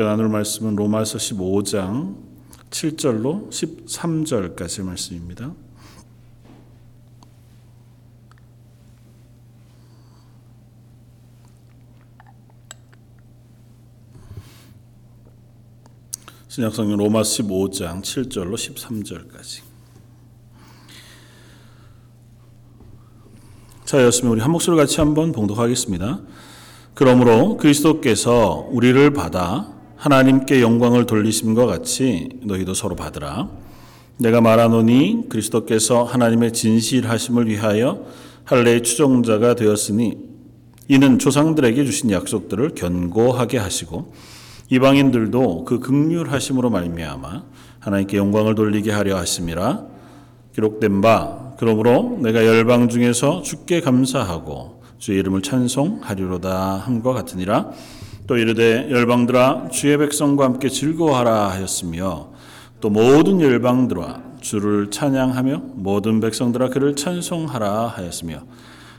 나눌 말씀은 로마서 15장 7절로 13절까지 말씀입니다. 신약성경 로마서 15장 7절로 13절까지. 자, 였으면 우리 한 목소리 같이 한번 봉독하겠습니다. 그러므로 그리스도께서 우리를 받아 하나님께 영광을 돌리심과 같이 너희도 서로 받으라. 내가 말하노니 그리스도께서 하나님의 진실하심을 위하여 할례의 추종자가 되었으니 이는 조상들에게 주신 약속들을 견고하게 하시고 이방인들도 그 극률하심으로 말미암아 하나님께 영광을 돌리게 하려 하심이라 기록된 바 그러므로 내가 열방 중에서 주께 감사하고 주의 이름을 찬송하리로다 함과 같으니라 또 이르되 열방들아 주의 백성과 함께 즐거워하라 하였으며 또 모든 열방들아 주를 찬양하며 모든 백성들아 그를 찬송하라 하였으며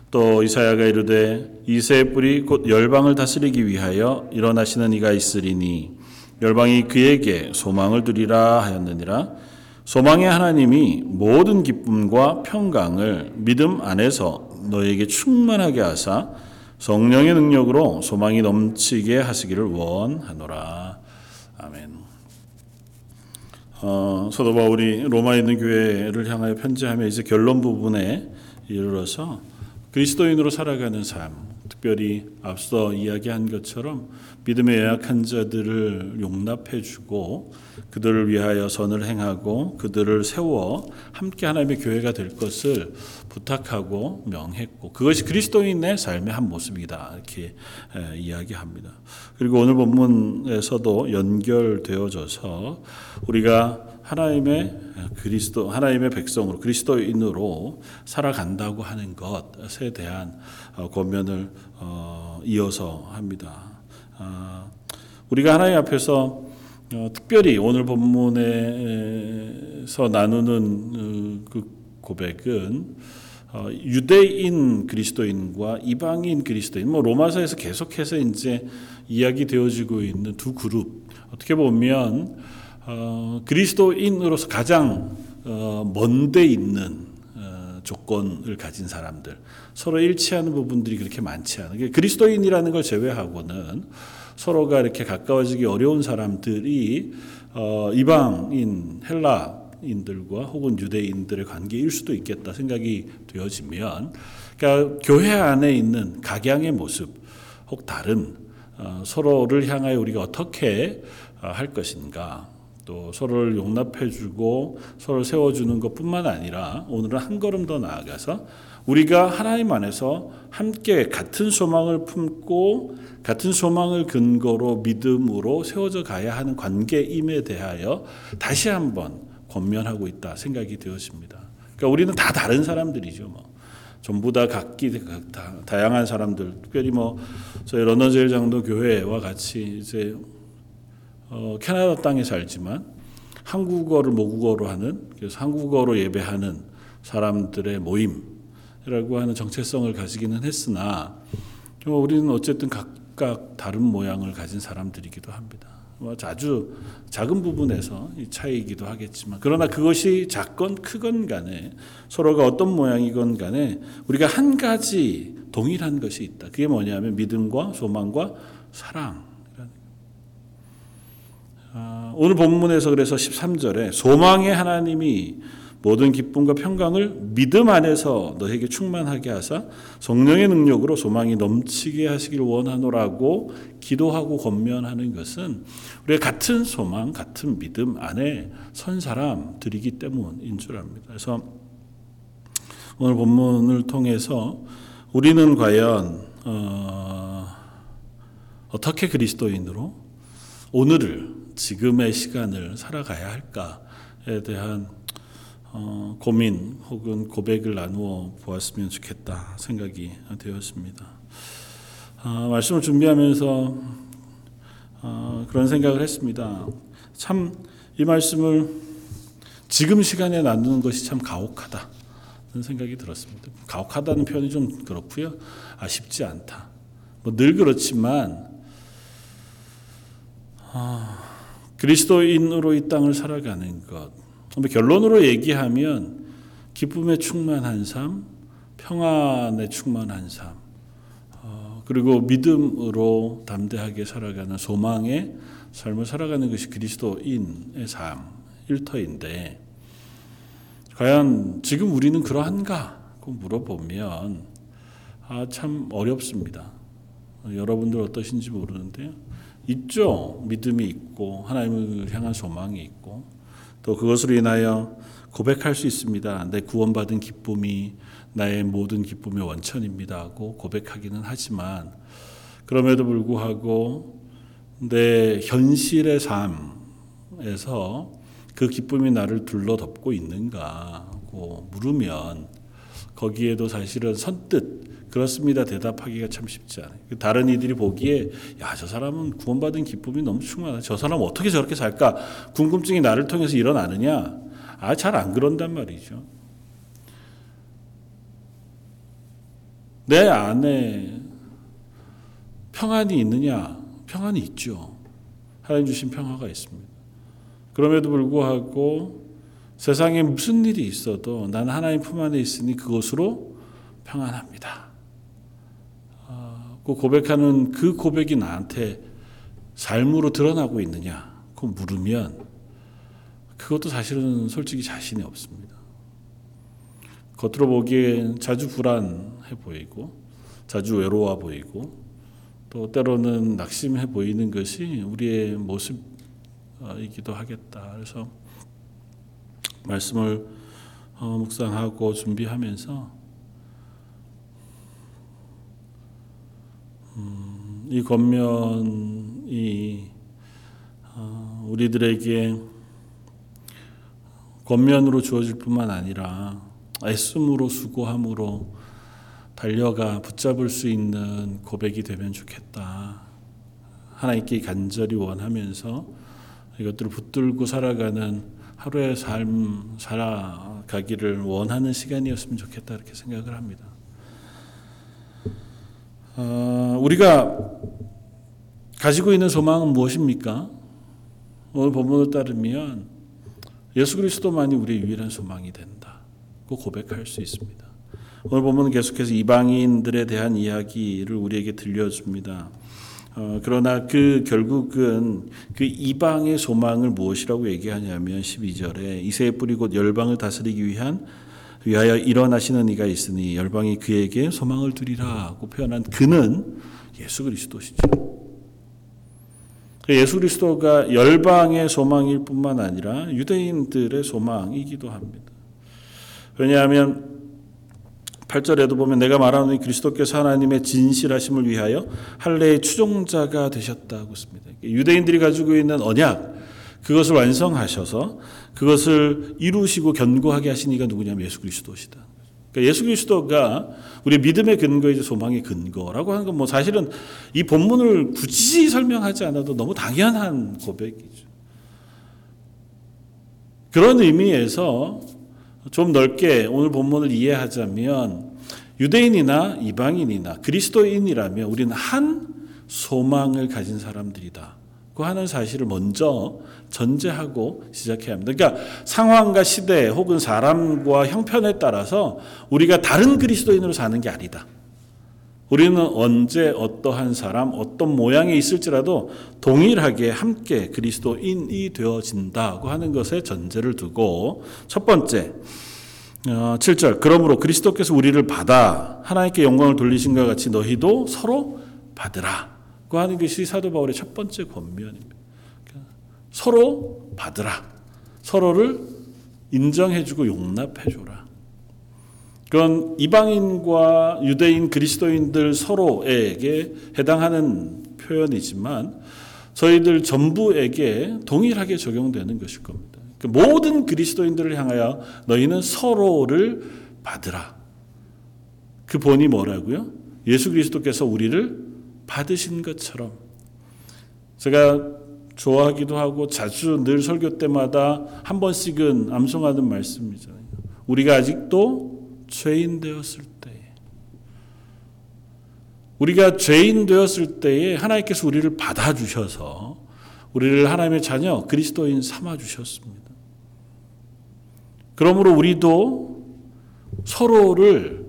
또 이사야가 이르되 이새의 뿔이 곧 열방을 다스리기 위하여 일어나시는 이가 있으리니 열방이 그에게 소망을 두리라 하였느니라. 소망의 하나님이 모든 기쁨과 평강을 믿음 안에서 너에게 충만하게 하사 성령의 능력으로 소망이 넘치게 하시기를 원하노라. 아멘. 어, 사도 바울이 로마에 있는 교회를 향하여 편지하며 이제 결론 부분에 이르러서 그리스도인으로 살아가는 삶, 특별히 앞서 이야기한 것처럼 믿음에 연약한 자들을 용납해 주고 그들을 위하여 선을 행하고 그들을 세워 함께 하나님의 교회가 될 것을 부탁하고 명했고 그것이 그리스도인의 삶의 한 모습이다 이렇게 이야기합니다. 그리고 오늘 본문에서도 연결되어져서 우리가 하나님의 그리스도 하나님의 백성으로 그리스도인으로 살아간다고 하는 것에 대한 어, 권면을 어, 이어서 합니다. 아, 우리가 하나님 앞에서 어, 특별히 오늘 본문에서 나누는 그 고백은 유대인 그리스도인과 이방인 그리스도인, 뭐 로마서에서 계속해서 이제 이야기 되어지고 있는 두 그룹 어떻게 보면 어, 그리스도인으로서 가장 어, 먼데 있는 어, 조건을 가진 사람들 서로 일치하는 부분들이 그렇게 많지 않은 그리스도인이라는 걸 제외하고는 서로가 이렇게 가까워지기 어려운 사람들이 어, 이방인 헬라인들과 혹은 유대인들의 관계일 수도 있겠다 생각이 되어지면 그러니까 교회 안에 있는 각양의 모습 혹 다른 어, 서로를 향하여 우리가 어떻게 어, 할 것인가 또 서로를 용납해주고 서로를 세워주는 것뿐만 아니라 오늘은 한 걸음 더 나아가서 우리가 하나님 안에서 함께 같은 소망을 품고 같은 소망을 근거로 믿음으로 세워져 가야 하는 관계임에 대하여 다시 한번 권면하고 있다 생각이 되었습니다. 그러니까 우리는 다 다른 사람들이죠. 뭐. 전부 다 각기 다, 다양한 사람들, 특별히 뭐 저희 런던 제일 장도 교회와 같이 이제 어, 캐나다 땅에 살지만 한국어를 모국어로 하는 그래서 한국어로 예배하는 사람들의 모임이 라고 하는 정체성을 가지기는 했으나 우리는 어쨌든 각각 다른 모양을 가진 사람들이기도 합니다. 뭐 아주 작은 부분에서 차이이기도 하겠지만 그러나 그것이 작건 크건 간에 서로가 어떤 모양이건 간에 우리가 한 가지 동일한 것이 있다. 그게 뭐냐면 믿음과 소망과 사랑. 아, 오늘 본문에서 그래서 13절에 소망의 하나님이 모든 기쁨과 평강을 믿음 안에서 너에게 충만하게 하사 성령의 능력으로 소망이 넘치게 하시길 원하노라고 기도하고 권면하는 것은 우리가 같은 소망, 같은 믿음 안에 선 사람들이기 때문인 줄 압니다. 그래서 오늘 본문을 통해서 우리는 과연 어, 어떻게 그리스도인으로 오늘을 지금의 시간을 살아가야 할까에 대한 어, 고민 혹은 고백을 나누어 보았으면 좋겠다 생각이 되었습니다. 어, 말씀을 준비하면서 어, 그런 생각을 했습니다. 참 이 말씀을 지금 시간에 나누는 것이 참 가혹하다. 는 생각이 들었습니다. 가혹하다는 표현이 좀 그렇고요. 아쉽지 않다. 뭐 늘 그렇지만 그리스도인으로 이 땅을 살아가는 것. 결론으로 얘기하면 기쁨에 충만한 삶, 평안에 충만한 삶, 어, 그리고 믿음으로 담대하게 살아가는 소망의 삶을 살아가는 것이 그리스도인의 삶, 일터인데, 과연 지금 우리는 그러한가? 고 물어보면, 아, 참 어렵습니다. 여러분들 어떠신지 모르는데요. 있죠. 믿음이 있고, 하나님을 향한 소망이 있고, 또 그것으로 인하여 고백할 수 있습니다. 내 구원받은 기쁨이 나의 모든 기쁨의 원천입니다 하고 고백하기는 하지만 그럼에도 불구하고 내 현실의 삶에서 그 기쁨이 나를 둘러덮고 있는가 하고 물으면 거기에도 사실은 선뜻 그렇습니다 대답하기가 참 쉽지 않아요. 다른 이들이 보기에 야 저 사람은 구원받은 기쁨이 너무 충만하다. 저 사람 어떻게 저렇게 살까? 궁금증이 나를 통해서 일어나느냐? 아 잘 안 그런단 말이죠. 내 안에 평안이 있느냐? 평안이 있죠. 하나님 주신 평화가 있습니다. 그럼에도 불구하고 세상에 무슨 일이 있어도 나는 하나님 품 안에 있으니 그것으로 평안합니다. 그 고백하는 그 고백이 나한테 삶으로 드러나고 있느냐? 그 물으면 그것도 사실은 솔직히 자신이 없습니다. 겉으로 보기엔 자주 불안해 보이고 자주 외로워 보이고 또 때로는 낙심해 보이는 것이 우리의 모습이기도 하겠다. 그래서 말씀을 어, 묵상하고 준비하면서 음, 이 권면이 어, 우리들에게 권면으로 주어질 뿐만 아니라 애씀으로 수고함으로 달려가 붙잡을 수 있는 고백이 되면 좋겠다. 하나님께 간절히 원하면서 이것들을 붙들고 살아가는 하루의 삶 살아가기를 원하는 시간이었으면 좋겠다 이렇게 생각을 합니다. 어, 우리가 가지고 있는 소망은 무엇입니까? 오늘 본문을 따르면 예수 그리스도만이 우리의 유일한 소망이 된다. 고 고백할 수 있습니다. 오늘 보면 계속해서 이방인들에 대한 이야기를 우리에게 들려줍니다. 어, 그러나 그 결국은 그 이방의 소망을 무엇이라고 얘기하냐면 12절에 이세의 뿌리 곧 열방을 다스리기 위한 위하여 일어나시는 이가 있으니 열방이 그에게 소망을 두리라고 표현한 그는 예수 그리스도시죠. 그 예수 그리스도가 열방의 소망일 뿐만 아니라 유대인들의 소망이기도 합니다. 왜냐하면 8절에도 보면 내가 말하노니 그리스도께서 하나님의 진실하심을 위하여 할례의 추종자가 되셨다고 씁니다. 유대인들이 가지고 있는 언약 그것을 완성하셔서 그것을 이루시고 견고하게 하신 이가 누구냐면 예수 그리스도시다. 그러니까 예수 그리스도가 우리 믿음의 근거이자 소망의 근거라고 하는 건 뭐 사실은 이 본문을 굳이 설명하지 않아도 너무 당연한 고백이죠. 그런 의미에서 좀 넓게 오늘 본문을 이해하자면 유대인이나 이방인이나 그리스도인이라면 우리는 한 소망을 가진 사람들이다. 그 하는 사실을 먼저 전제하고 시작해야 합니다. 그러니까 상황과 시대 혹은 사람과 형편에 따라서 우리가 다른 그리스도인으로 사는 게 아니다. 우리는 언제 어떠한 사람, 어떤 모양에 있을지라도 동일하게 함께 그리스도인이 되어진다고 하는 것에 전제를 두고 첫 번째 7절 어, 그러므로 그리스도께서 우리를 받아 하나님께 영광을 돌리신 것 같이 너희도 서로 받으라고 하는 것이 사도 바울의 첫 번째 권면입니다. 그러니까 서로 받으라. 서로를 인정해주고 용납해줘라. 그건 이방인과 유대인 그리스도인들 서로에게 해당하는 표현이지만 저희들 전부에게 동일하게 적용되는 것일 겁니다. 그 모든 그리스도인들을 향하여 너희는 서로를 받으라. 그 본이 뭐라고요? 예수 그리스도께서 우리를 받으신 것처럼 제가 좋아하기도 하고 자주 늘 설교 때마다 한 번씩은 암송하는 말씀이잖아요. 우리가 아직도 죄인 되었을 때 우리가 죄인 되었을 때에 하나님께서 우리를 받아 주셔서 우리를 하나님의 자녀 그리스도인 삼아 주셨습니다. 그러므로 우리도 서로를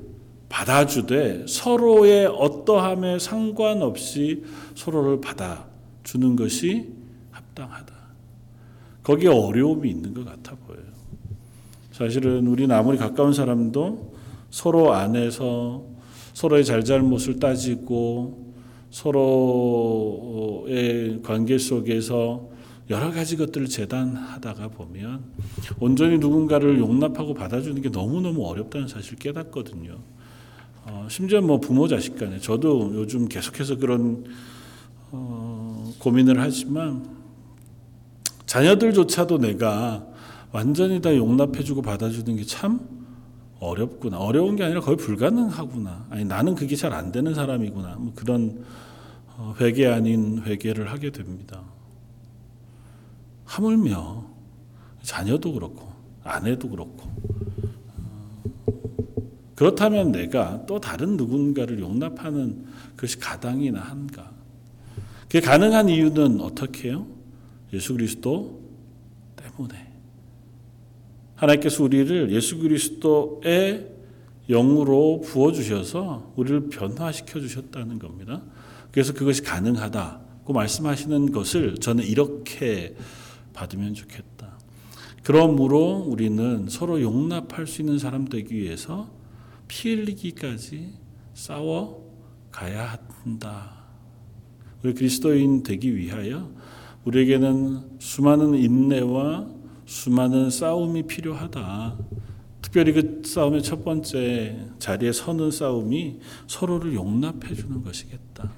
받아주되 서로의 어떠함에 상관없이 서로를 받아주는 것이 합당하다. 거기에 어려움이 있는 것 같아 보여요. 사실은 우리는 아무리 가까운 사람도 서로 안에서 서로의 잘잘못을 따지고 서로의 관계 속에서 여러 가지 것들을 재단하다가 보면 온전히 누군가를 용납하고 받아주는 게 너무너무 어렵다는 사실을 깨닫거든요. 어, 심지어 뭐 부모 자식 간에 저도 요즘 계속해서 그런 어, 고민을 하지만 자녀들조차도 내가 완전히 다 용납해주고 받아주는 게 참 어렵구나. 어려운 게 아니라 거의 불가능하구나. 아니 나는 그게 잘 안 되는 사람이구나. 뭐 그런 어, 회개 아닌 회개를 하게 됩니다. 하물며 자녀도 그렇고 아내도 그렇고 어, 그렇다면 내가 또 다른 누군가를 용납하는 것이 가당이나 한가? 그게 가능한 이유는 어떻게 해요? 예수 그리스도 때문에. 하나님께서 우리를 예수 그리스도의 영으로 부어주셔서 우리를 변화시켜 주셨다는 겁니다. 그래서 그것이 가능하다고 말씀하시는 것을 저는 이렇게 받으면 좋겠다. 그러므로 우리는 서로 용납할 수 있는 사람 되기 위해서 피 흘리기까지 싸워 가야 한다. 우리 그리스도인 되기 위하여 우리에게는 수많은 인내와 수많은 싸움이 필요하다. 특별히 그 싸움의 첫 번째 자리에 서는 싸움이 서로를 용납해 주는 것이겠다.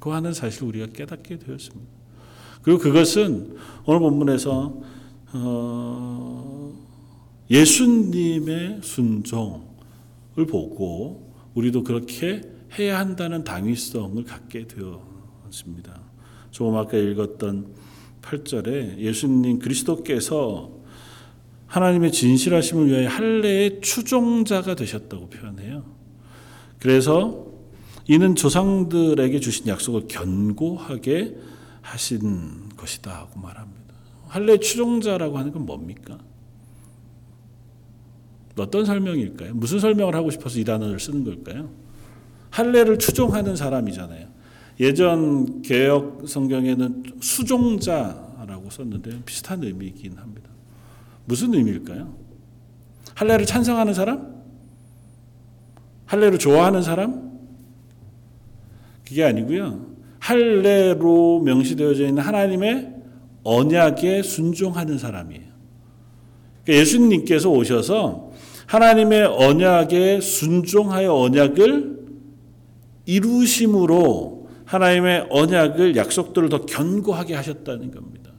그 하는 사실 우리가 깨닫게 되었습니다. 그리고 그것은 오늘 본문에서 어 예수님의 순종을 보고 우리도 그렇게 해야 한다는 당위성을 갖게 되었습니다. 조금 아까 읽었던 8절에 예수님 그리스도께서 하나님의 진실하심을 위하여 할례의 추종자가 되셨다고 표현해요. 그래서 이는 조상들에게 주신 약속을 견고하게 하신 것이다 고 말합니다. 할례 추종자라고 하는 건 뭡니까? 어떤 설명일까요? 무슨 설명을 하고 싶어서 이 단어를 쓰는 걸까요? 할례를 추종하는 사람이잖아요. 예전 개혁 성경에는 수종자라고 썼는데 비슷한 의미이긴 합니다. 무슨 의미일까요? 할례를 찬성하는 사람? 할례를 좋아하는 사람? 그게 아니고요. 할례로 명시되어져 있는 하나님의 언약에 순종하는 사람이에요. 그러니까 예수님께서 오셔서 하나님의 언약에 순종하여 언약을 이루심으로 하나님의 언약을 약속들을 더 견고하게 하셨다는 겁니다.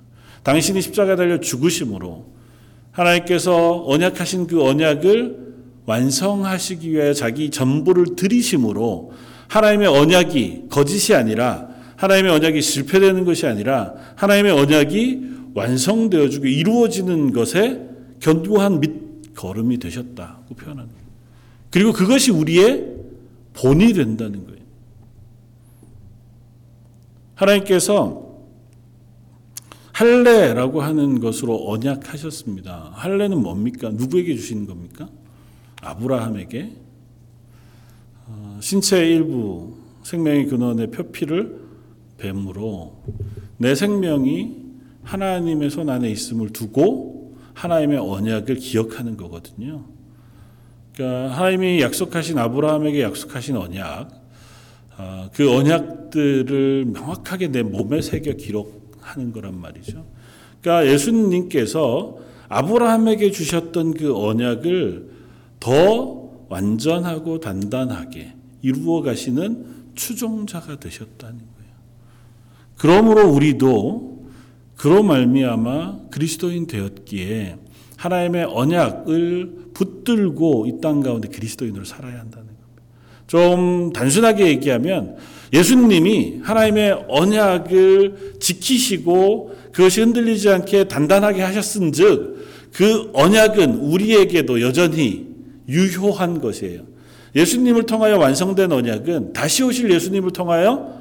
당신이 십자가에 달려 죽으심으로 하나님께서 언약하신 그 언약을 완성하시기 위해 자기 전부를 들이심으로 하나님의 언약이 거짓이 아니라 하나님의 언약이 실패되는 것이 아니라 하나님의 언약이 완성되어지고 이루어지는 것에 견고한 밑 걸음이 되셨다고 표현합니다. 그리고 그것이 우리의 본이 된다는 거예요. 하나님께서 할례라고 하는 것으로 언약하셨습니다. 할례는 뭡니까? 누구에게 주시는 겁니까? 아브라함에게 어, 신체의 일부 생명의 근원의 표피를 뱀으로 내 생명이 하나님의 손 안에 있음을 두고 하나님의 언약을 기억하는 거거든요. 그러니까 하나님이 약속하신 아브라함에게 약속하신 언약, 어, 그 언약들을 명확하게 내 몸에 새겨 기록하는 거란 말이죠. 그러니까 예수님께서 아브라함에게 주셨던 그 언약을 더 완전하고 단단하게 이루어 가시는 추종자가 되셨다는 거예요. 그러므로 우리도 그로 말미암아 그리스도인 되었기에 하나님의 언약을 붙들고 이 땅 가운데 그리스도인으로 살아야 한다는 겁니다. 좀 단순하게 얘기하면 예수님이 하나님의 언약을 지키시고 그것이 흔들리지 않게 단단하게 하셨은즉 그 언약은 우리에게도 여전히 유효한 것이에요. 예수님을 통하여 완성된 언약은 다시 오실 예수님을 통하여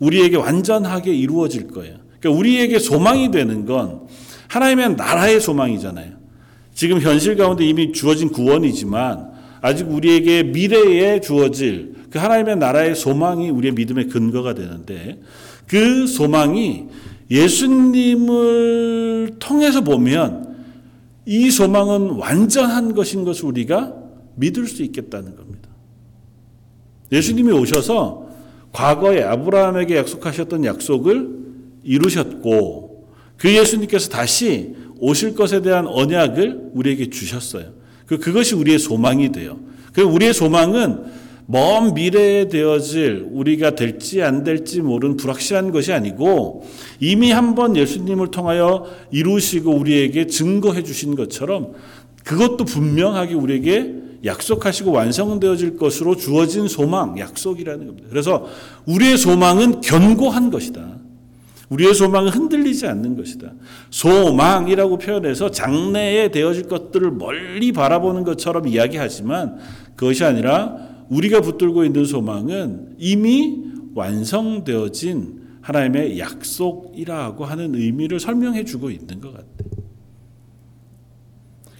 우리에게 완전하게 이루어질 거예요. 그러니까 우리에게 소망이 되는 건 하나님의 나라의 소망이잖아요. 지금 현실 가운데 이미 주어진 구원이지만 아직 우리에게 미래에 주어질 그 하나님의 나라의 소망이 우리의 믿음의 근거가 되는데 그 소망이 예수님을 통해서 보면 이 소망은 완전한 것인 것을 우리가 믿을 수 있겠다는 겁니다. 예수님이 오셔서 과거에 아브라함에게 약속하셨던 약속을 이루셨고 그 예수님께서 다시 오실 것에 대한 언약을 우리에게 주셨어요. 그 그것이 우리의 소망이 돼요. 그 우리의 소망은 먼 미래에 되어질 우리가 될지 안 될지 모르는 불확실한 것이 아니고 이미 한번 예수님을 통하여 이루시고 우리에게 증거해 주신 것처럼 그것도 분명하게 우리에게 약속하시고 완성되어질 것으로 주어진 소망, 약속이라는 겁니다. 그래서 우리의 소망은 견고한 것이다. 우리의 소망은 흔들리지 않는 것이다. 소망이라고 표현해서 장래에 되어질 것들을 멀리 바라보는 것처럼 이야기하지만 그것이 아니라 우리가 붙들고 있는 소망은 이미 완성되어진 하나님의 약속이라고 하는 의미를 설명해 주고 있는 것 같아요.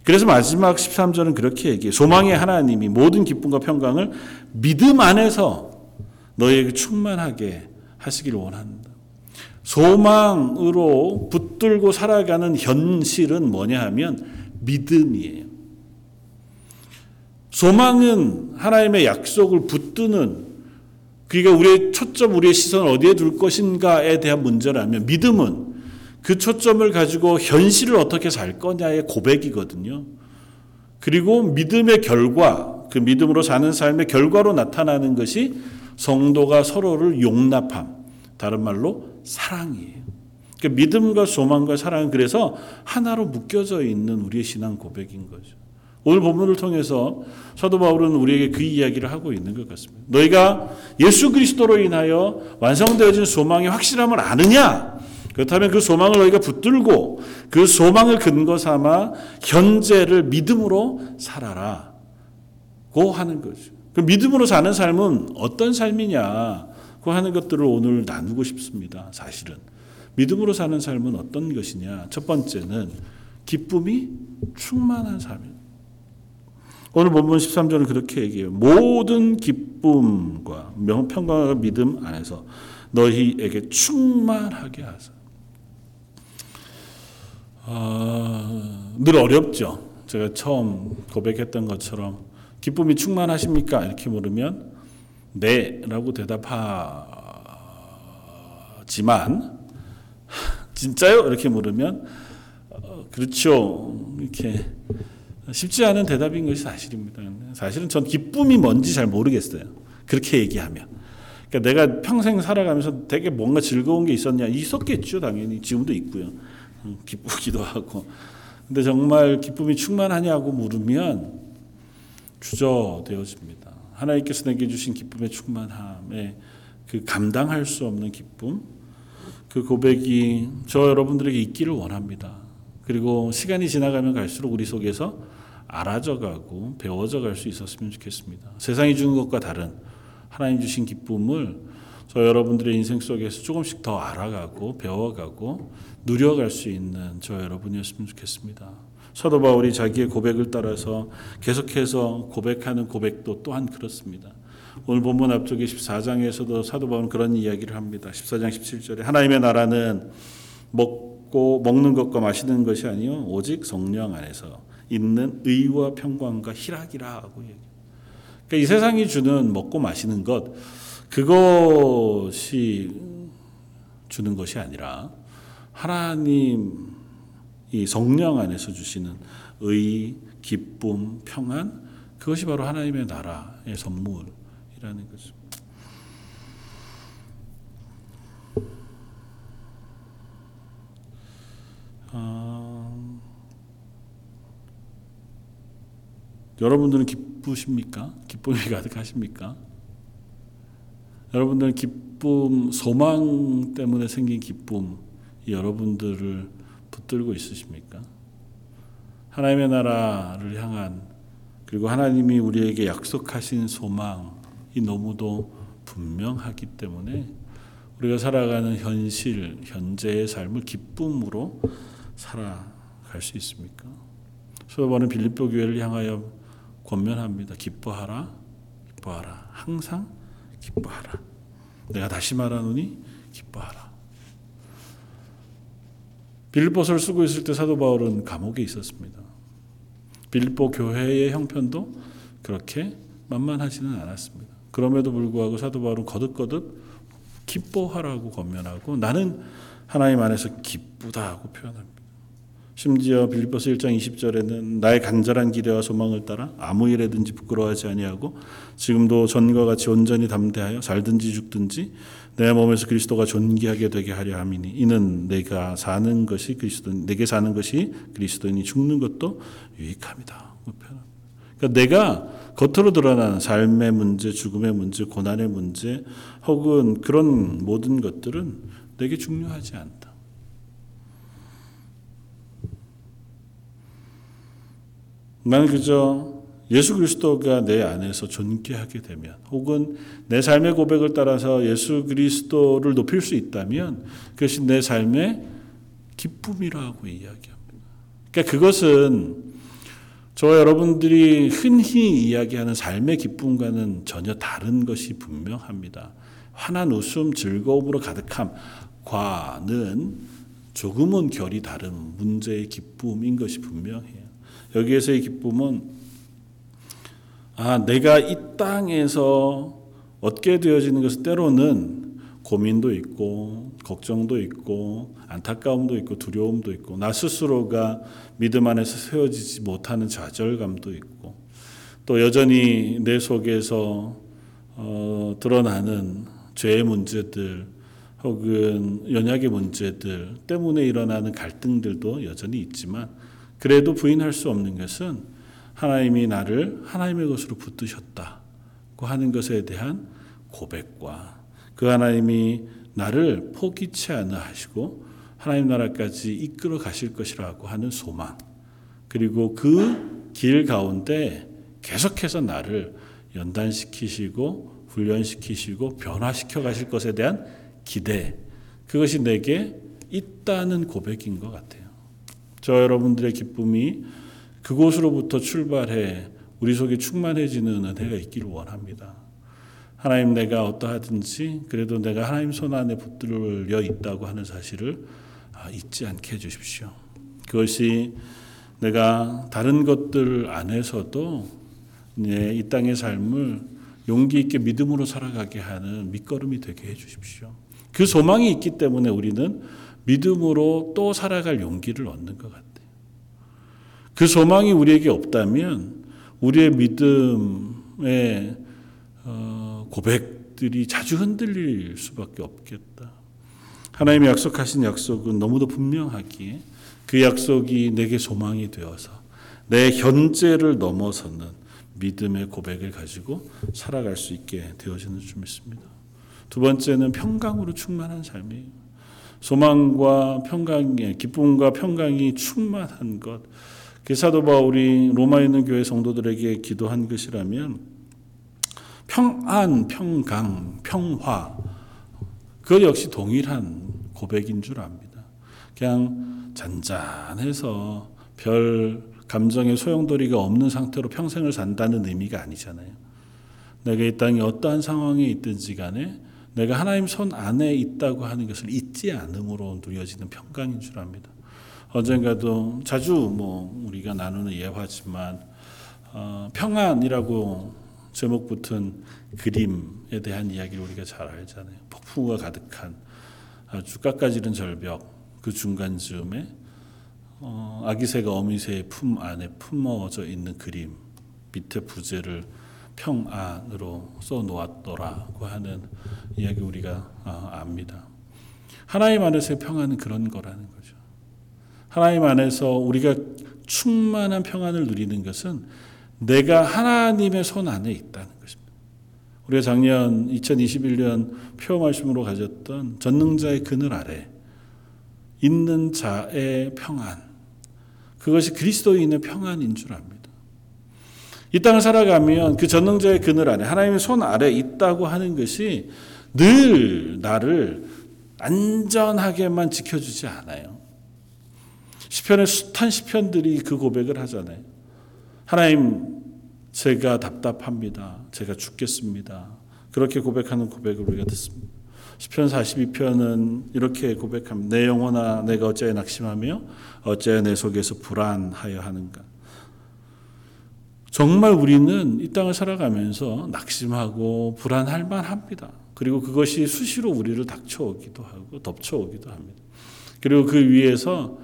그래서 마지막 13절은 그렇게 얘기해요. 소망의 하나님이 모든 기쁨과 평강을 믿음 안에서 너희에게 충만하게 하시기를 원한다. 소망으로 붙들고 살아가는 현실은 뭐냐 하면 믿음이에요. 소망은 하나님의 약속을 붙드는 그러니까 우리의 초점, 우리의 시선을 어디에 둘 것인가에 대한 문제라면 믿음은 그 초점을 가지고 현실을 어떻게 살 거냐의 고백이거든요. 그리고 믿음의 결과, 그 믿음으로 사는 삶의 결과로 나타나는 것이 성도가 서로를 용납함. 다른 말로 사랑이에요. 그러니까 믿음과 소망과 사랑은 그래서 하나로 묶여져 있는 우리의 신앙 고백인 거죠. 오늘 본문을 통해서 사도 바울은 우리에게 그 이야기를 하고 있는 것 같습니다. 너희가 예수 그리스도로 인하여 완성되어진 소망의 확실함을 아느냐? 그렇다면 그 소망을 너희가 붙들고 그 소망을 근거 삼아 현재를 믿음으로 살아라. 고 하는 거죠. 그 믿음으로 사는 삶은 어떤 삶이냐? 고 하는 것들을 오늘 나누고 싶습니다. 사실은. 믿음으로 사는 삶은 어떤 것이냐? 첫 번째는 기쁨이 충만한 삶입니다. 오늘 본문 13절은 그렇게 얘기해요. 모든 기쁨과 평강과 믿음 안에서 너희에게 충만하게 하사. 아, 늘 어렵죠. 제가 처음 고백했던 것처럼 기쁨이 충만하십니까? 이렇게 물으면 네라고 대답하지만 진짜요? 이렇게 물으면 어, 그렇죠. 이렇게 쉽지 않은 대답인 것이 사실입니다. 사실은 전 기쁨이 뭔지 잘 모르겠어요. 그렇게 얘기하면. 그러니까 내가 평생 살아가면서 되게 뭔가 즐거운 게 있었냐? 있었겠죠, 당연히. 지금도 있고요. 음, 기쁘기도 하고. 근데 정말 기쁨이 충만하냐고 물으면 주저되어집니다. 하나님께서 내게 주신 기쁨의 충만함에 그 감당할 수 없는 기쁨, 그 고백이 저 여러분들에게 있기를 원합니다. 그리고 시간이 지나가면 갈수록 우리 속에서 알아져 가고 배워져 갈 수 있었으면 좋겠습니다. 세상이 주는 것과 다른 하나님 주신 기쁨을 저 여러분들의 인생 속에서 조금씩 더 알아가고 배워가고 누려갈 수 있는 저 여러분이었으면 좋겠습니다. 사도 바울이 자기의 고백을 따라서 계속해서 고백하는 고백도 또한 그렇습니다. 오늘 본문 앞쪽에 14장에서도 사도 바울은 그런 이야기를 합니다. 14장 17절에 하나님의 나라는 먹고 먹는 것과 마시는 것이 아니요 오직 성령 안에서 있는 의와 평강과 희락이라 하고 얘기해요. 그러니까 이 세상이 주는 먹고 마시는 것 그것이 주는 것이 아니라 하나님 이 성령 안에서 주시는 의, 기쁨, 평안 그것이 바로 하나님의 나라의 선물이라는 거죠. 아, 여러분들은 기쁘십니까? 기쁨이 가득하십니까? 여러분들은 기쁨, 소망 때문에 생긴 기쁨, 여러분들을 붙들고 있으십니까? 하나님의 나라를 향한 그리고 하나님이 우리에게 약속하신 소망이 너무도 분명하기 때문에 우리가 살아가는 현실, 현재의 삶을 기쁨으로 살아갈 수 있습니까? 소바는 빌립보 교회를 향하여 권면합니다. 기뻐하라, 기뻐하라, 항상 기뻐하라. 내가 다시 말하노니 기뻐하라. 빌립보서를 쓰고 있을 때 사도 바울은 감옥에 있었습니다. 빌립보 교회의 형편도 그렇게 만만하지는 않았습니다. 그럼에도 불구하고 사도 바울은 거듭거듭 기뻐하라고 권면하고 나는 하나님 안에서 기쁘다고 표현합니다. 심지어 빌립보서 1장 20절에는 나의 간절한 기대와 소망을 따라 아무 일에든지 부끄러워하지 아니하고 지금도 전과 같이 온전히 담대하여 살든지 죽든지 내 몸에서 그리스도가 존귀하게 되게 하려 함이니 이는 내가 사는 것이 그리스도 내게 사는 것이 그리스도니 죽는 것도 유익함이다. 그러니까 내가 겉으로 드러나는 삶의 문제, 죽음의 문제, 고난의 문제 혹은 그런 모든 것들은 내게 중요하지 않다. 나는 그저 예수 그리스도가 내 안에서 존귀하게 되면 혹은 내 삶의 고백을 따라서 예수 그리스도를 높일 수 있다면 그것이 내 삶의 기쁨이라고 이야기합니다. 그러니까 그것은 저와 여러분들이 흔히 이야기하는 삶의 기쁨과는 전혀 다른 것이 분명합니다. 환한 웃음, 즐거움으로 가득함과는 조금은 결이 다른 문제의 기쁨인 것이 분명해요. 여기에서의 기쁨은 아, 내가 이 땅에서 얻게 되어지는 것은 때로는 고민도 있고 걱정도 있고 안타까움도 있고 두려움도 있고 나 스스로가 믿음 안에서 세워지지 못하는 좌절감도 있고 또 여전히 내 속에서 어, 드러나는 죄의 문제들 혹은 연약의 문제들 때문에 일어나는 갈등들도 여전히 있지만 그래도 부인할 수 없는 것은 하나님이 나를 하나님의 것으로 붙드셨다고 하는 것에 대한 고백과 그 하나님이 나를 포기치 않아 하시고 하나님 나라까지 이끌어 가실 것이라고 하는 소망 그리고 그 길 가운데 계속해서 나를 연단시키시고 훈련시키시고 변화시켜 가실 것에 대한 기대 그것이 내게 있다는 고백인 것 같아요. 저 여러분들의 기쁨이 그곳으로부터 출발해 우리 속에 충만해지는 은혜가 있기를 원합니다. 하나님 내가 어떠하든지 그래도 내가 하나님 손 안에 붙들려 있다고 하는 사실을 아, 잊지 않게 해주십시오. 그것이 내가 다른 것들 안에서도 이 땅의 삶을 용기 있게 믿음으로 살아가게 하는 밑거름이 되게 해주십시오. 그 소망이 있기 때문에 우리는 믿음으로 또 살아갈 용기를 얻는 것 같아요. 그 소망이 우리에게 없다면 우리의 믿음의 어, 고백들이 자주 흔들릴 수밖에 없겠다. 하나님이 약속하신 약속은 너무도 분명하기에 그 약속이 내게 소망이 되어서 내 현재를 넘어서는 믿음의 고백을 가지고 살아갈 수 있게 되어지는 줄 믿습니다. 두 번째는 평강으로 충만한 삶이에요. 소망과 평강에 기쁨과 평강이 충만한 것. 그 사도 바울이 로마에 있는 교회 성도들에게 기도한 것이라면 평안, 평강, 평화 그 역시 동일한 고백인 줄 압니다. 그냥 잔잔해서 별 감정의 소용돌이가 없는 상태로 평생을 산다는 의미가 아니잖아요. 내가 이 땅에 어떠한 상황에 있든지 간에 내가 하나님 손 안에 있다고 하는 것을 잊지 않음으로 누려지는 평강인 줄 압니다. 언젠가도 자주 뭐 우리가 나누는 예화지만 어, 평안이라고 제목 붙은 그림에 대한 이야기를 우리가 잘 알잖아요. 폭풍우가 가득한 아주 깎아지른 절벽 그 중간 즈음에 어, 아기새가 어미새의 품 안에 품어져 있는 그림 밑에 부제를 평안으로 써 놓았더라고 하는 이야기 우리가 어, 압니다. 하나님 안에서의 평안은 그런 거라는 거죠. 하나님 안에서 우리가 충만한 평안을 누리는 것은 내가 하나님의 손 안에 있다는 것입니다. 우리가 작년 2021년 표 말씀으로 가졌던 전능자의 그늘 아래 있는 자의 평안. 그것이 그리스도인의 평안인 줄 압니다. 이 땅을 살아가면 그 전능자의 그늘 아래 하나님의 손 아래 있다고 하는 것이 늘 나를 안전하게만 지켜주지 않아요. 시편의 숱한 시편들이 그 고백을 하잖아요. 하나님 제가 답답합니다. 제가 죽겠습니다. 그렇게 고백하는 고백을 우리가 듣습니다. 시편 42편은 이렇게 고백합니다. 내 영혼아 내가 어찌하여 낙심하며 어찌하여 내 속에서 불안하여 하는가. 정말 우리는 이 땅을 살아가면서 낙심하고 불안할 만합니다. 그리고 그것이 수시로 우리를 닥쳐오기도 하고 덮쳐오기도 합니다. 그리고 그 위에서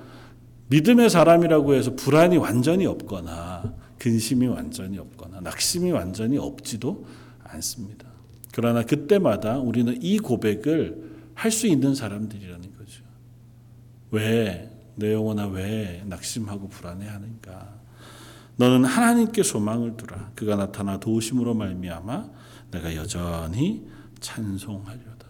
믿음의 사람이라고 해서 불안이 완전히 없거나 근심이 완전히 없거나 낙심이 완전히 없지도 않습니다. 그러나 그때마다 우리는 이 고백을 할 수 있는 사람들이라는 거죠. 왜, 내 영혼아, 왜 낙심하고 불안해하는가? 너는 하나님께 소망을 두라. 그가 나타나 도우심으로 말미암아 내가 여전히 찬송하려다.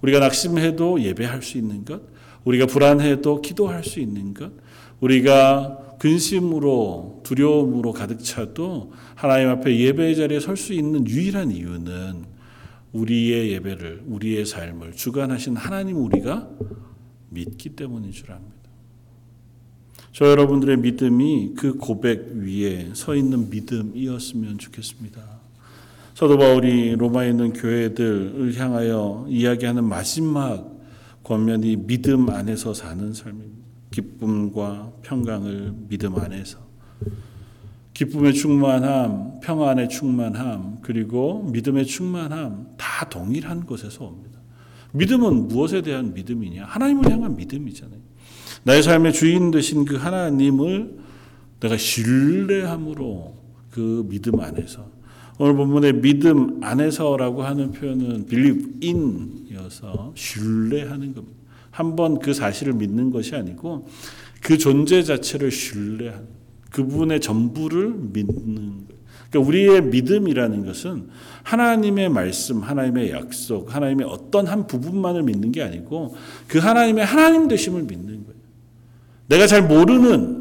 우리가 낙심해도 예배할 수 있는 것, 우리가 불안해도 기도할 수 있는 것, 우리가 근심으로 두려움으로 가득 차도 하나님 앞에 예배의 자리에 설 수 있는 유일한 이유는 우리의 예배를 우리의 삶을 주관하신 하나님 우리가 믿기 때문인 줄 압니다. 저 여러분들의 믿음이 그 고백 위에 서 있는 믿음이었으면 좋겠습니다. 사도 바울이 로마에 있는 교회들을 향하여 이야기하는 마지막 권면이 믿음 안에서 사는 삶입니다. 기쁨과 평강을 믿음 안에서 기쁨의 충만함, 평안의 충만함, 그리고 믿음의 충만함 다 동일한 곳에서 옵니다. 믿음은 무엇에 대한 믿음이냐? 하나님을 향한 믿음이잖아요. 나의 삶의 주인 되신 그 하나님을 내가 신뢰함으로 그 믿음 안에서 오늘 본문의 믿음 안에서라고 하는 표현은 believe in이어서 신뢰하는 겁니다. 한번 그 사실을 믿는 것이 아니고 그 존재 자체를 신뢰하는 그분의 전부를 믿는 거예요. 그러니까 우리의 믿음이라는 것은 하나님의 말씀, 하나님의 약속, 하나님의 어떤 한 부분만을 믿는 게 아니고 그 하나님의 하나님 되심을 믿는 거예요. 내가 잘 모르는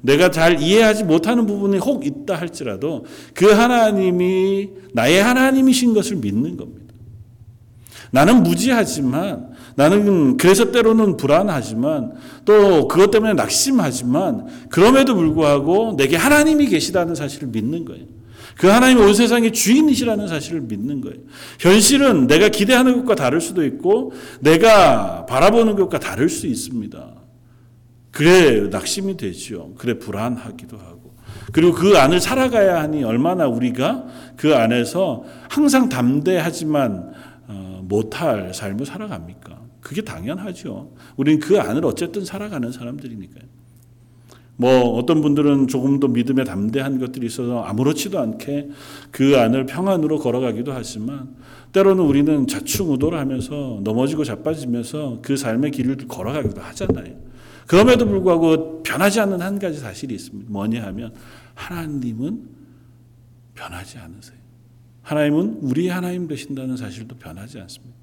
내가 잘 이해하지 못하는 부분이 혹 있다 할지라도 그 하나님이 나의 하나님이신 것을 믿는 겁니다. 나는 무지하지만 나는 그래서 때로는 불안하지만 또 그것 때문에 낙심하지만 그럼에도 불구하고 내게 하나님이 계시다는 사실을 믿는 거예요. 그 하나님이 온 세상의 주인이시라는 사실을 믿는 거예요. 현실은 내가 기대하는 것과 다를 수도 있고 내가 바라보는 것과 다를 수 있습니다. 그래 낙심이 되죠. 그래 불안하기도 하고. 그리고 그 안을 살아가야 하니 얼마나 우리가 그 안에서 항상 담대하지만 어, 못할 삶을 살아갑니까? 그게 당연하죠. 우리는 그 안을 어쨌든 살아가는 사람들이니까요. 뭐 어떤 분들은 조금 더 믿음에 담대한 것들이 있어서 아무렇지도 않게 그 안을 평안으로 걸어가기도 하지만 때로는 우리는 자충우돌 하면서 넘어지고 자빠지면서 그 삶의 길을 걸어가기도 하잖아요. 그럼에도 불구하고 변하지 않는 한 가지 사실이 있습니다. 뭐냐 하면 하나님은 변하지 않으세요. 하나님은 우리 하나님 되신다는 사실도 변하지 않습니다.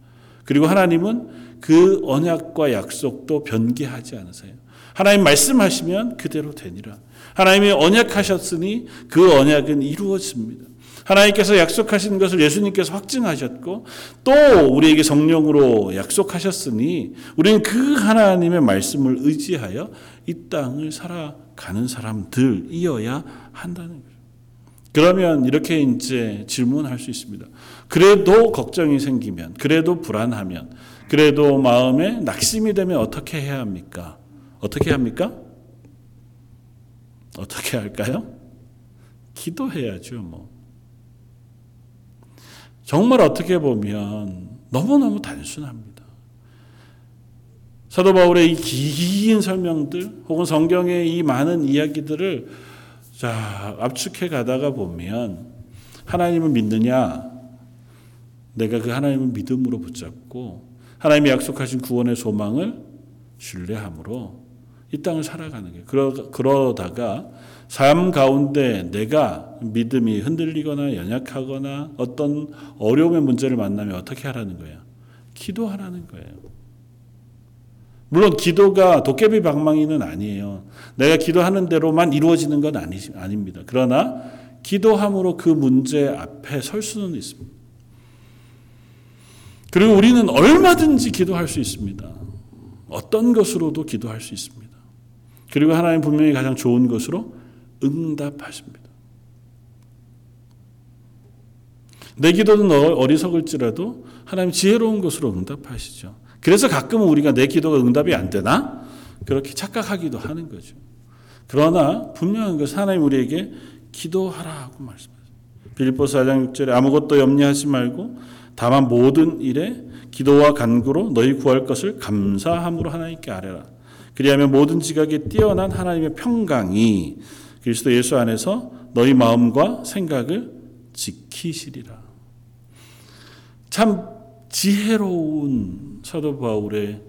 그리고 하나님은 그 언약과 약속도 변개하지 않으세요. 하나님 말씀하시면 그대로 되니라. 하나님이 언약하셨으니 그 언약은 이루어집니다. 하나님께서 약속하신 것을 예수님께서 확증하셨고 또 우리에게 성령으로 약속하셨으니 우리는 그 하나님의 말씀을 의지하여 이 땅을 살아가는 사람들이어야 한다는 거죠. 그러면 이렇게 이제 질문할 수 있습니다. 그래도 걱정이 생기면, 그래도 불안하면, 그래도 마음에 낙심이 되면 어떻게 해야 합니까? 어떻게 합니까? 어떻게 할까요? 기도해야죠, 뭐. 정말 어떻게 보면 너무너무 단순합니다. 사도 바울의 이 긴 설명들 혹은 성경의 이 많은 이야기들을 자, 압축해 가다가 보면 하나님을 믿느냐? 내가 그 하나님을 믿음으로 붙잡고 하나님이 약속하신 구원의 소망을 신뢰함으로 이 땅을 살아가는 게 그러, 그러다가 삶 가운데 내가 믿음이 흔들리거나 연약하거나 어떤 어려움의 문제를 만나면 어떻게 하라는 거예요? 기도하라는 거예요. 물론 기도가 도깨비 방망이는 아니에요. 내가 기도하는 대로만 이루어지는 건 아니, 아닙니다. 그러나 기도함으로 그 문제 앞에 설 수는 있습니다. 그리고 우리는 얼마든지 기도할 수 있습니다. 어떤 것으로도 기도할 수 있습니다. 그리고 하나님 분명히 가장 좋은 것으로 응답하십니다. 내 기도는 어리석을지라도 하나님 지혜로운 것으로 응답하시죠. 그래서 가끔은 우리가 내 기도가 응답이 안 되나? 그렇게 착각하기도 하는 거죠. 그러나 분명한 것은 하나님 우리에게 기도하라고 말씀하세요. 빌립보서 4장 6절에 아무것도 염려하지 말고 다만 모든 일에 기도와 간구로 너희 구할 것을 감사함으로 하나님께 아뢰라. 그리하면 모든 지각에 뛰어난 하나님의 평강이 그리스도 예수 안에서 너희 마음과 생각을 지키시리라. 참 지혜로운 사도 바울의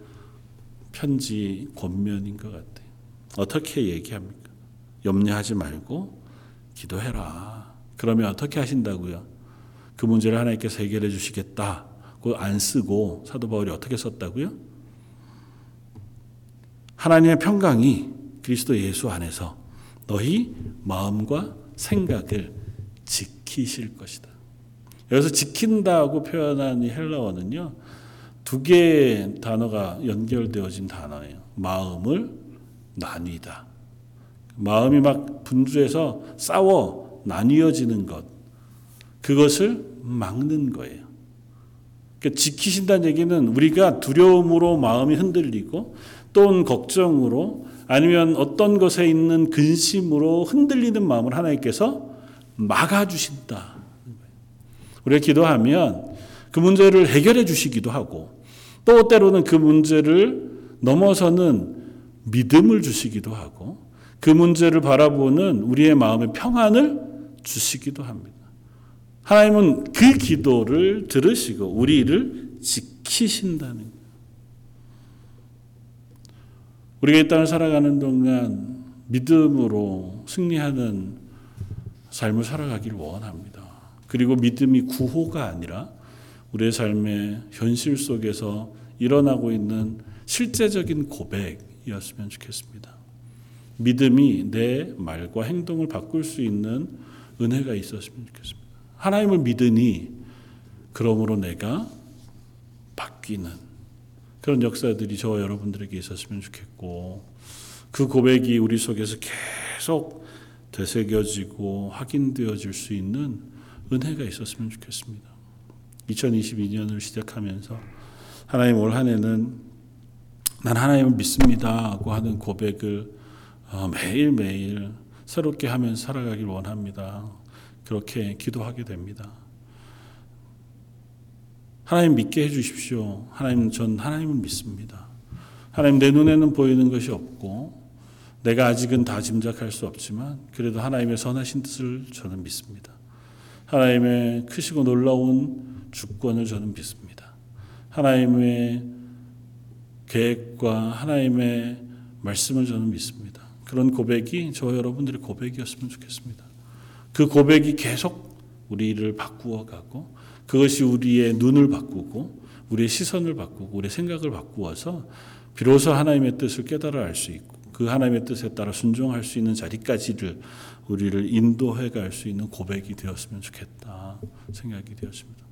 편지 권면인 것 같아요. 어떻게 얘기합니까? 염려하지 말고 기도해라. 그러면 어떻게 하신다고요? 그 문제를 하나님께서 해결해 주시겠다. 그안 쓰고 사도 바울이 어떻게 썼다고요? 하나님의 평강이 그리스도 예수 안에서 너희 마음과 생각을 지키실 것이다. 여기서 지킨다고 표현한 이 헬라어는요, 두 개의 단어가 연결되어진 단어예요. 마음을 나뉘다. 마음이 막 분주해서 싸워 나뉘어지는 것. 그것을 막는 거예요. 그러니까 지키신다는 얘기는 우리가 두려움으로 마음이 흔들리고 또는 걱정으로 아니면 어떤 것에 있는 근심으로 흔들리는 마음을 하나님께서 막아주신다. 우리가 기도하면 그 문제를 해결해 주시기도 하고 또 때로는 그 문제를 넘어서는 믿음을 주시기도 하고 그 문제를 바라보는 우리의 마음의 평안을 주시기도 합니다. 하나님은 그 기도를 들으시고 우리를 지키신다는 거예요. 우리가 이 땅을 살아가는 동안 믿음으로 승리하는 삶을 살아가기를 원합니다. 그리고 믿음이 구호가 아니라 우리의 삶의 현실 속에서 일어나고 있는 실제적인 고백이었으면 좋겠습니다. 믿음이 내 말과 행동을 바꿀 수 있는 은혜가 있었으면 좋겠습니다. 하나님을 믿으니 그러므로 내가 바뀌는 그런 역사들이 저와 여러분들에게 있었으면 좋겠고 그 고백이 우리 속에서 계속 되새겨지고 확인되어질 수 있는 은혜가 있었으면 좋겠습니다. 2022년을 시작하면서 하나님 올 한 해는 난 하나님을 믿습니다고 하는 고백을 어, 매일매일 새롭게 하면서 살아가길 원합니다. 그렇게 기도하게 됩니다. 하나님 믿게 해 주십시오. 하나님 전 하나님을 믿습니다. 하나님 내 눈에는 보이는 것이 없고 내가 아직은 다 짐작할 수 없지만 그래도 하나님의 선하신 뜻을 저는 믿습니다. 하나님의 크시고 놀라운 주권을 저는 믿습니다. 하나님의 계획과 하나님의 말씀을 저는 믿습니다. 그런 고백이 저 여러분들의 고백이었으면 좋겠습니다. 그 고백이 계속 우리를 바꾸어 가고 그것이 우리의 눈을 바꾸고 우리의 시선을 바꾸고 우리의 생각을 바꾸어서 비로소 하나님의 뜻을 깨달아 알 수 있고 그 하나님의 뜻에 따라 순종할 수 있는 자리까지를 우리를 인도해 갈 수 있는 고백이 되었으면 좋겠다 생각이 되었습니다.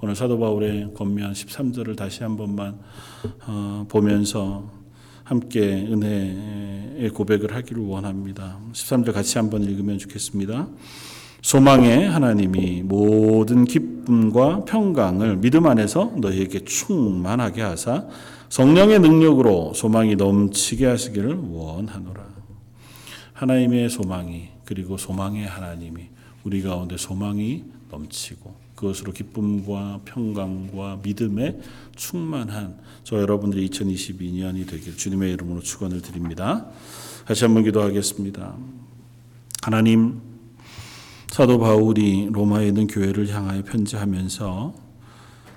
오늘 사도 바울의 권면 13절을 다시 한 번만 어, 보면서 함께 은혜의 고백을 하기를 원합니다. 13절 같이 한번 읽으면 좋겠습니다. 소망의 하나님이 모든 기쁨과 평강을 믿음 안에서 너희에게 충만하게 하사 성령의 능력으로 소망이 넘치게 하시기를 원하노라. 하나님의 소망이 그리고 소망의 하나님이 우리 가운데 소망이 넘치고 그것으로 기쁨과 평강과 믿음에 충만한 저 여러분들이 2022년이 되길 주님의 이름으로 축원을 드립니다. 다시 한번 기도하겠습니다. 하나님 사도 바울이 로마에 있는 교회를 향하여 편지하면서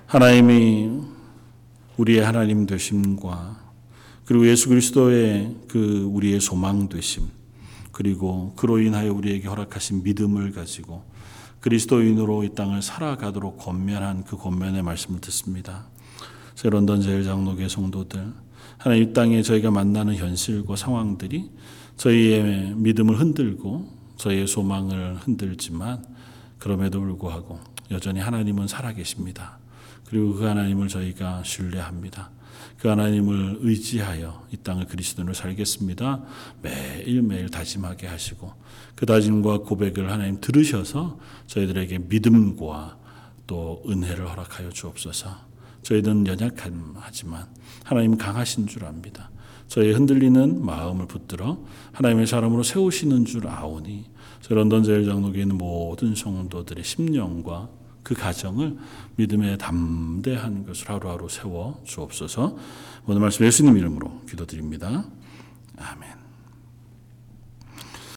하나님이 우리의 하나님 되심과 그리고 예수 그리스도의 그 우리의 소망 되심 그리고 그로 인하여 우리에게 허락하신 믿음을 가지고 그리스도인으로 이 땅을 살아가도록 권면한 그 권면의 말씀을 듣습니다. 새 런던 제일 장로교 성도들 하나님 이 땅에 저희가 만나는 현실과 상황들이 저희의 믿음을 흔들고 저희의 소망을 흔들지만 그럼에도 불구하고 여전히 하나님은 살아계십니다. 그리고 그 하나님을 저희가 신뢰합니다. 그 하나님을 의지하여 이 땅을 그리스도로 살겠습니다. 매일매일 다짐하게 하시고 그 다짐과 고백을 하나님 들으셔서 저희들에게 믿음과 또 은혜를 허락하여 주옵소서. 저희들은 연약하지만 하나님 강하신 줄 압니다. 저희 흔들리는 마음을 붙들어 하나님의 사람으로 세우시는 줄 아오니 런던 제일장로교에 있는 모든 성도들의 심령과 그 가정을 믿음에 담대한 것을 하루하루 세워 주옵소서. 오늘 말씀 예수님 이름으로 기도드립니다. 아멘.